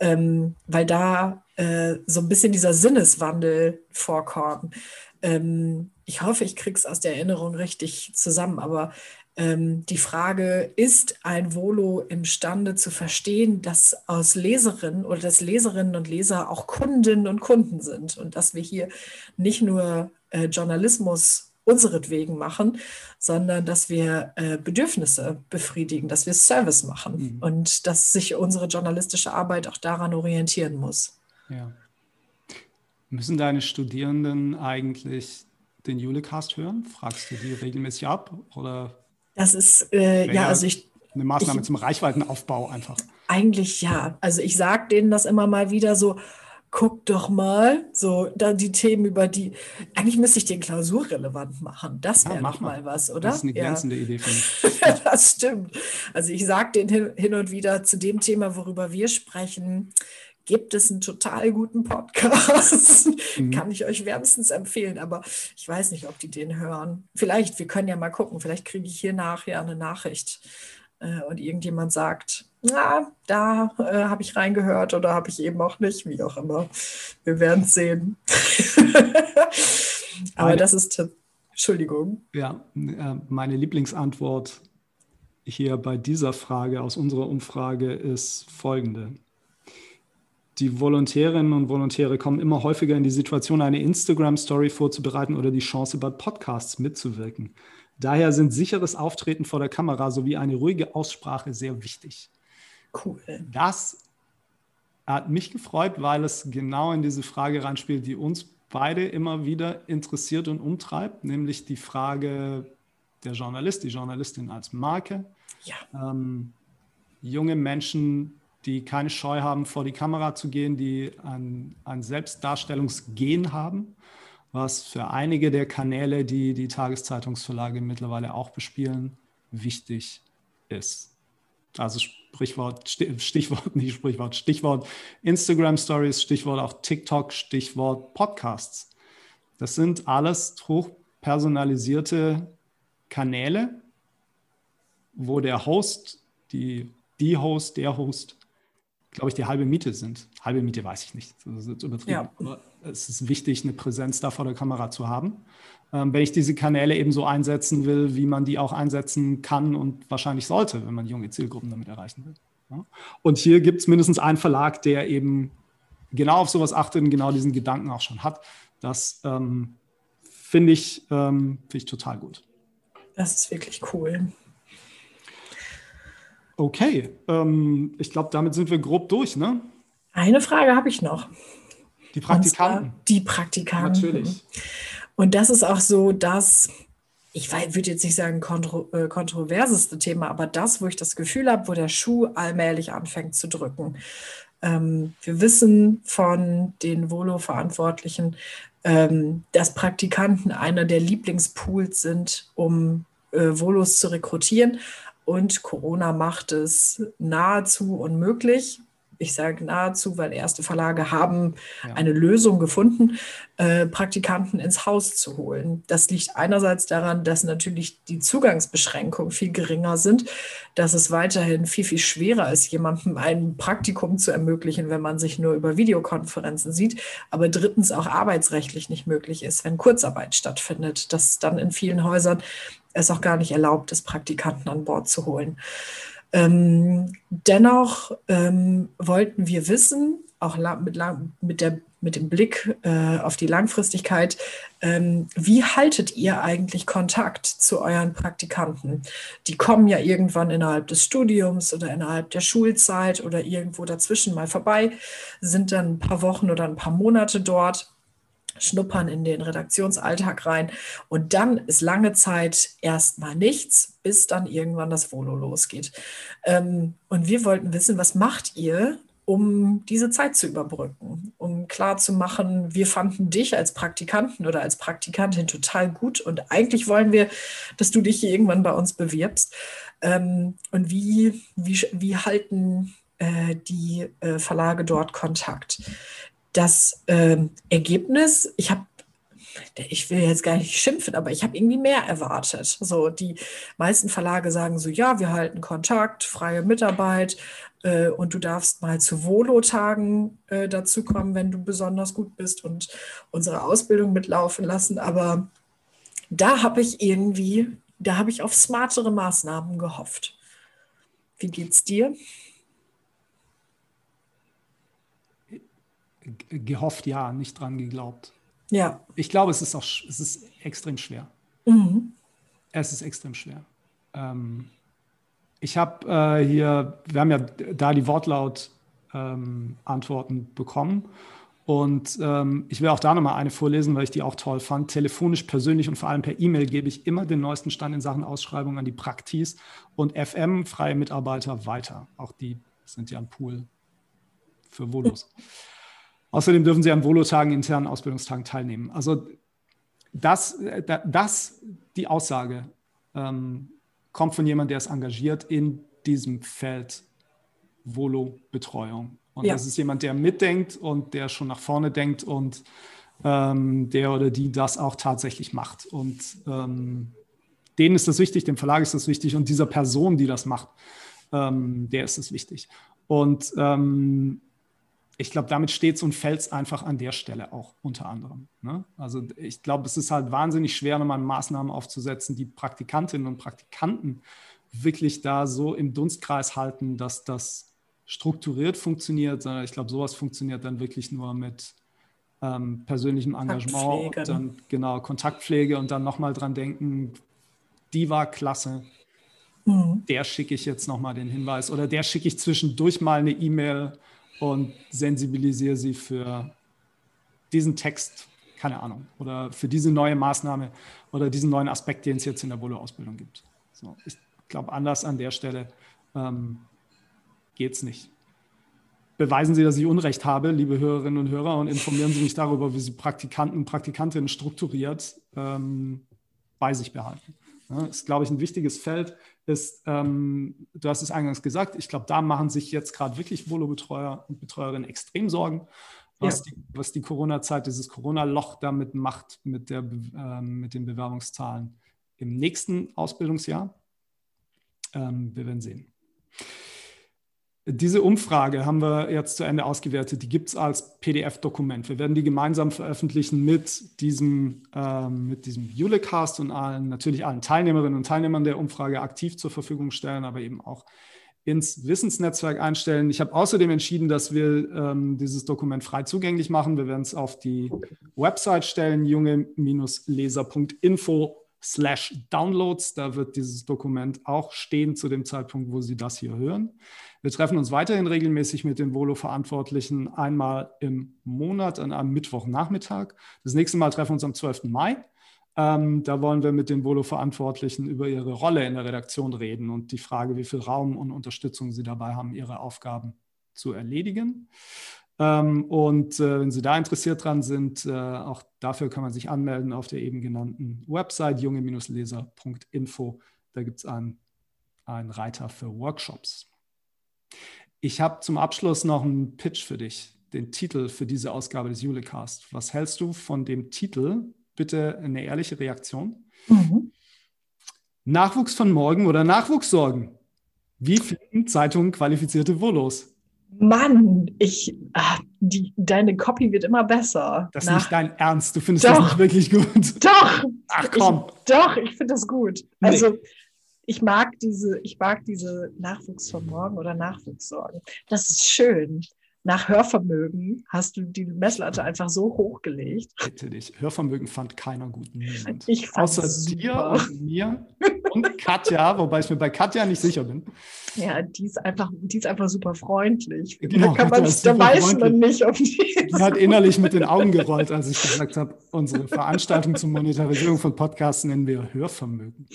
ähm, weil da äh, so ein bisschen dieser Sinneswandel vorkommt. Ähm, ich hoffe, ich kriege es aus der Erinnerung richtig zusammen, aber ähm, die Frage, ist ein Volo imstande zu verstehen, dass aus Leserinnen oder dass Leserinnen und Leser auch Kundinnen und Kunden sind und dass wir hier nicht nur äh, Journalismus unseretwegen machen, sondern dass wir äh, Bedürfnisse befriedigen, dass wir Service machen mhm. und dass sich unsere journalistische Arbeit auch daran orientieren muss. Ja. Müssen deine Studierenden eigentlich den Julecast hören? Fragst du die regelmäßig ab oder das ist, äh, ja, also ich. Eine Maßnahme ich, zum Reichweitenaufbau einfach. Eigentlich ja. Also ich sage denen das immer mal wieder so, guck doch mal, so dann die Themen über die, eigentlich müsste ich den klausurrelevant machen. Das wäre ja, noch mal was, oder? Das ist eine glänzende ja. Idee, finde ich. das stimmt. Also ich sage denen hin und wieder zu dem Thema, worüber wir sprechen, gibt es einen total guten Podcast. Mhm. Kann ich euch wärmstens empfehlen, aber ich weiß nicht, ob die den hören. Vielleicht, wir können ja mal gucken, vielleicht kriege ich hier nachher eine Nachricht äh, und irgendjemand sagt, na, da äh, habe ich reingehört oder habe ich eben auch nicht, wie auch immer. Wir werden es sehen. aber das ist, Entschuldigung. Ja, äh, meine Lieblingsantwort hier bei dieser Frage aus unserer Umfrage ist folgende die Volontärinnen und Volontäre kommen immer häufiger in die Situation, eine Instagram-Story vorzubereiten oder die Chance, bei Podcasts mitzuwirken. Daher sind sicheres Auftreten vor der Kamera sowie eine ruhige Aussprache sehr wichtig. Cool. Das hat mich gefreut, weil es genau in diese Frage reinspielt, die uns beide immer wieder interessiert und umtreibt, nämlich die Frage der Journalist, die Journalistin als Marke. Ja. Ähm, junge Menschen die keine Scheu haben, vor die Kamera zu gehen, die ein, ein Selbstdarstellungsgen haben, was für einige der Kanäle, die die Tageszeitungsverlage mittlerweile auch bespielen, wichtig ist. Also Sprichwort, Stichwort, nicht Sprichwort, Stichwort Instagram Stories, Stichwort auch TikTok, Stichwort Podcasts. Das sind alles hochpersonalisierte Kanäle, wo der Host, die, die Host, der Host glaube ich, die halbe Miete sind. Halbe Miete weiß ich nicht, das ist übertrieben. Ja. Aber es ist wichtig, eine Präsenz da vor der Kamera zu haben. Ähm, wenn ich diese Kanäle eben so einsetzen will, wie man die auch einsetzen kann und wahrscheinlich sollte, wenn man junge Zielgruppen damit erreichen will. Ja? Und hier gibt es mindestens einen Verlag, der eben genau auf sowas achtet und genau diesen Gedanken auch schon hat. Das ähm, finde ich, ähm, find ich total gut. Das ist wirklich cool. Okay, ähm, ich glaube, damit sind wir grob durch, ne? Eine Frage habe ich noch. Die Praktikanten. Die Praktikanten. Natürlich. Und das ist auch so das, ich würde jetzt nicht sagen kontro, äh, kontroverseste Thema, aber das, wo ich das Gefühl habe, wo der Schuh allmählich anfängt zu drücken. Ähm, wir wissen von den Volo-Verantwortlichen, ähm, dass Praktikanten einer der Lieblingspools sind, um äh, Volos zu rekrutieren und Corona macht es nahezu unmöglich. Ich sage nahezu, weil erste Verlage haben ja. eine Lösung gefunden, äh, Praktikanten ins Haus zu holen. Das liegt einerseits daran, dass natürlich die Zugangsbeschränkungen viel geringer sind, dass es weiterhin viel, viel schwerer ist, jemandem ein Praktikum zu ermöglichen, wenn man sich nur über Videokonferenzen sieht, aber drittens auch arbeitsrechtlich nicht möglich ist, wenn Kurzarbeit stattfindet, dass dann in vielen Häusern es auch gar nicht erlaubt ist, Praktikanten an Bord zu holen. Ähm, dennoch ähm, wollten wir wissen, auch mit, mit, der, mit dem Blick äh, auf die Langfristigkeit, ähm, wie haltet ihr eigentlich Kontakt zu euren Praktikanten? Die kommen ja irgendwann innerhalb des Studiums oder innerhalb der Schulzeit oder irgendwo dazwischen mal vorbei, sind dann ein paar Wochen oder ein paar Monate dort schnuppern in den Redaktionsalltag rein. Und dann ist lange Zeit erstmal nichts, bis dann irgendwann das Volo losgeht. Ähm, und wir wollten wissen, was macht ihr, um diese Zeit zu überbrücken, um klarzumachen, wir fanden dich als Praktikanten oder als Praktikantin total gut und eigentlich wollen wir, dass du dich hier irgendwann bei uns bewirbst. Ähm, und wie, wie, wie halten äh, die äh, Verlage dort Kontakt? Das äh, Ergebnis, ich habe ich will jetzt gar nicht schimpfen, aber ich habe irgendwie mehr erwartet. So, die meisten Verlage sagen so, ja, wir halten Kontakt, freie Mitarbeit äh, und du darfst mal zu Volo-Tagen äh, dazukommen, wenn du besonders gut bist und unsere Ausbildung mitlaufen lassen. Aber da habe ich irgendwie, da habe ich auf smartere Maßnahmen gehofft. Wie geht's dir? Gehofft, ja, nicht dran geglaubt. Ja. Ich glaube, es ist auch es ist extrem schwer. Mhm. Es ist extrem schwer. Ähm, ich habe äh, hier, wir haben ja da die Wortlaut-Antworten ähm, bekommen. Und ähm, ich will auch da nochmal eine vorlesen, weil ich die auch toll fand. Telefonisch, persönlich und vor allem per E-Mail gebe ich immer den neuesten Stand in Sachen Ausschreibung an die Praktis und FM, freie Mitarbeiter, weiter. Auch die sind ja ein Pool für Volos. Außerdem dürfen Sie an Volo-Tagen, internen Ausbildungstagen teilnehmen. Also das, das die Aussage ähm, kommt von jemandem, der ist engagiert in diesem Feld Volo-Betreuung. Und ja. das ist jemand, der mitdenkt und der schon nach vorne denkt und ähm, der oder die das auch tatsächlich macht. Und ähm, denen ist das wichtig, dem Verlag ist das wichtig und dieser Person, die das macht, ähm, der ist es wichtig. Und ähm, ich glaube, damit steht es und fällt es einfach an der Stelle auch unter anderem. Ne? Also ich glaube, es ist halt wahnsinnig schwer, nochmal Maßnahmen aufzusetzen, die Praktikantinnen und Praktikanten wirklich da so im Dunstkreis halten, dass das strukturiert funktioniert, sondern ich glaube, sowas funktioniert dann wirklich nur mit ähm, persönlichem Engagement, und dann genau Kontaktpflege und dann nochmal dran denken, die war klasse. Mhm. Der schicke ich jetzt nochmal den Hinweis oder der schicke ich zwischendurch mal eine E-Mail und sensibilisiere sie für diesen Text, keine Ahnung, oder für diese neue Maßnahme oder diesen neuen Aspekt, den es jetzt in der Volo-Ausbildung gibt. So, ich glaube, anders an der Stelle ähm, geht es nicht. Beweisen Sie, dass ich Unrecht habe, liebe Hörerinnen und Hörer, und informieren Sie mich darüber, wie Sie Praktikanten und Praktikantinnen strukturiert ähm, bei sich behalten. Ja, ist, glaube ich, ein wichtiges Feld. Ist, ähm, du hast es eingangs gesagt, ich glaube, da machen sich jetzt gerade wirklich Volo-Betreuer und Betreuerinnen extrem Sorgen, was ja. die, die Corona-Zeit, dieses Corona-Loch damit macht mit, der, äh, mit den Bewerbungszahlen im nächsten Ausbildungsjahr. Ähm, wir werden sehen. Diese Umfrage haben wir jetzt zu Ende ausgewertet. Die gibt es als PDF-Dokument. Wir werden die gemeinsam veröffentlichen mit diesem, ähm, diesem Ulecast und allen, natürlich allen Teilnehmerinnen und Teilnehmern der Umfrage aktiv zur Verfügung stellen, aber eben auch ins Wissensnetzwerk einstellen. Ich habe außerdem entschieden, dass wir ähm, dieses Dokument frei zugänglich machen. Wir werden es auf die Website stellen, junge-leser.info slash downloads. Da wird dieses Dokument auch stehen zu dem Zeitpunkt, wo Sie das hier hören. Wir treffen uns weiterhin regelmäßig mit den Volo-Verantwortlichen einmal im Monat an einem Mittwochnachmittag. Das nächste Mal treffen wir uns am 12. Mai. Ähm, da wollen wir mit den Volo-Verantwortlichen über ihre Rolle in der Redaktion reden und die Frage, wie viel Raum und Unterstützung sie dabei haben, ihre Aufgaben zu erledigen. Ähm, und äh, wenn Sie da interessiert dran sind, äh, auch dafür kann man sich anmelden auf der eben genannten Website junge-leser.info. Da gibt es einen, einen Reiter für Workshops. Ich habe zum Abschluss noch einen Pitch für dich, den Titel für diese Ausgabe des Julecast. Was hältst du von dem Titel? Bitte eine ehrliche Reaktion. Mhm. Nachwuchs von morgen oder Nachwuchssorgen? Wie finden Zeitungen qualifizierte Volos? Mann, ich, ach, die, deine Copy wird immer besser. Das ist nicht dein Ernst. Du findest doch, das nicht wirklich gut. Doch. Ach komm. Ich, doch, ich finde das gut. Also nee. Ich mag diese, ich mag diese Nachwuchs von morgen oder Nachwuchssorgen. Das ist schön nach Hörvermögen hast du die Messlatte einfach so hochgelegt. Bitte dich. Hörvermögen fand keiner gut. Niemand. Ich Außer super. dir und mir und Katja, wobei ich mir bei Katja nicht sicher bin. Ja, die ist einfach, die ist einfach super freundlich. Genau, da, man, da weiß man nicht, ob die. Die hat innerlich mit den Augen gerollt, als ich gesagt habe, unsere Veranstaltung zur Monetarisierung von Podcasts nennen wir Hörvermögen.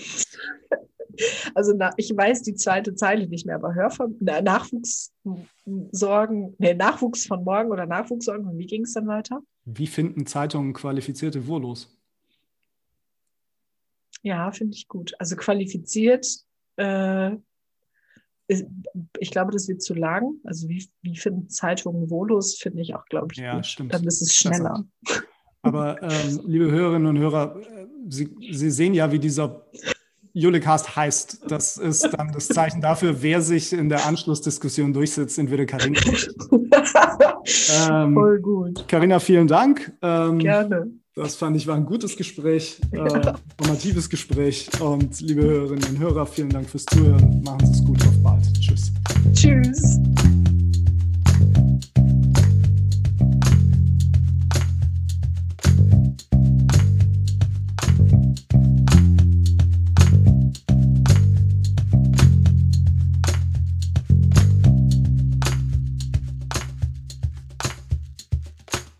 Also na, ich weiß die zweite Zeile nicht mehr, aber Hörver Nachwuchssorgen, nee, Nachwuchs von morgen oder Nachwuchssorgen. Und wie ging es dann weiter? Wie finden Zeitungen qualifizierte Wurlos? Ja, finde ich gut. Also qualifiziert, äh, ich glaube, das wird zu lang. Also wie, wie finden Zeitungen Volos, finde ich auch, glaube ich, ja, gut. Stimmt. Dann ist es schneller. Aber ähm, liebe Hörerinnen und Hörer, äh, Sie, Sie sehen ja, wie dieser Julecast heißt. Das ist dann das Zeichen dafür, wer sich in der Anschlussdiskussion durchsetzt, entweder Karina. ähm, Voll gut. Karina, vielen Dank. Ähm, Gerne. Das fand ich war ein gutes Gespräch, äh, informatives Gespräch. Und liebe Hörerinnen und Hörer, vielen Dank fürs Zuhören. Machen Sie es gut, auf bald. Tschüss. Tschüss.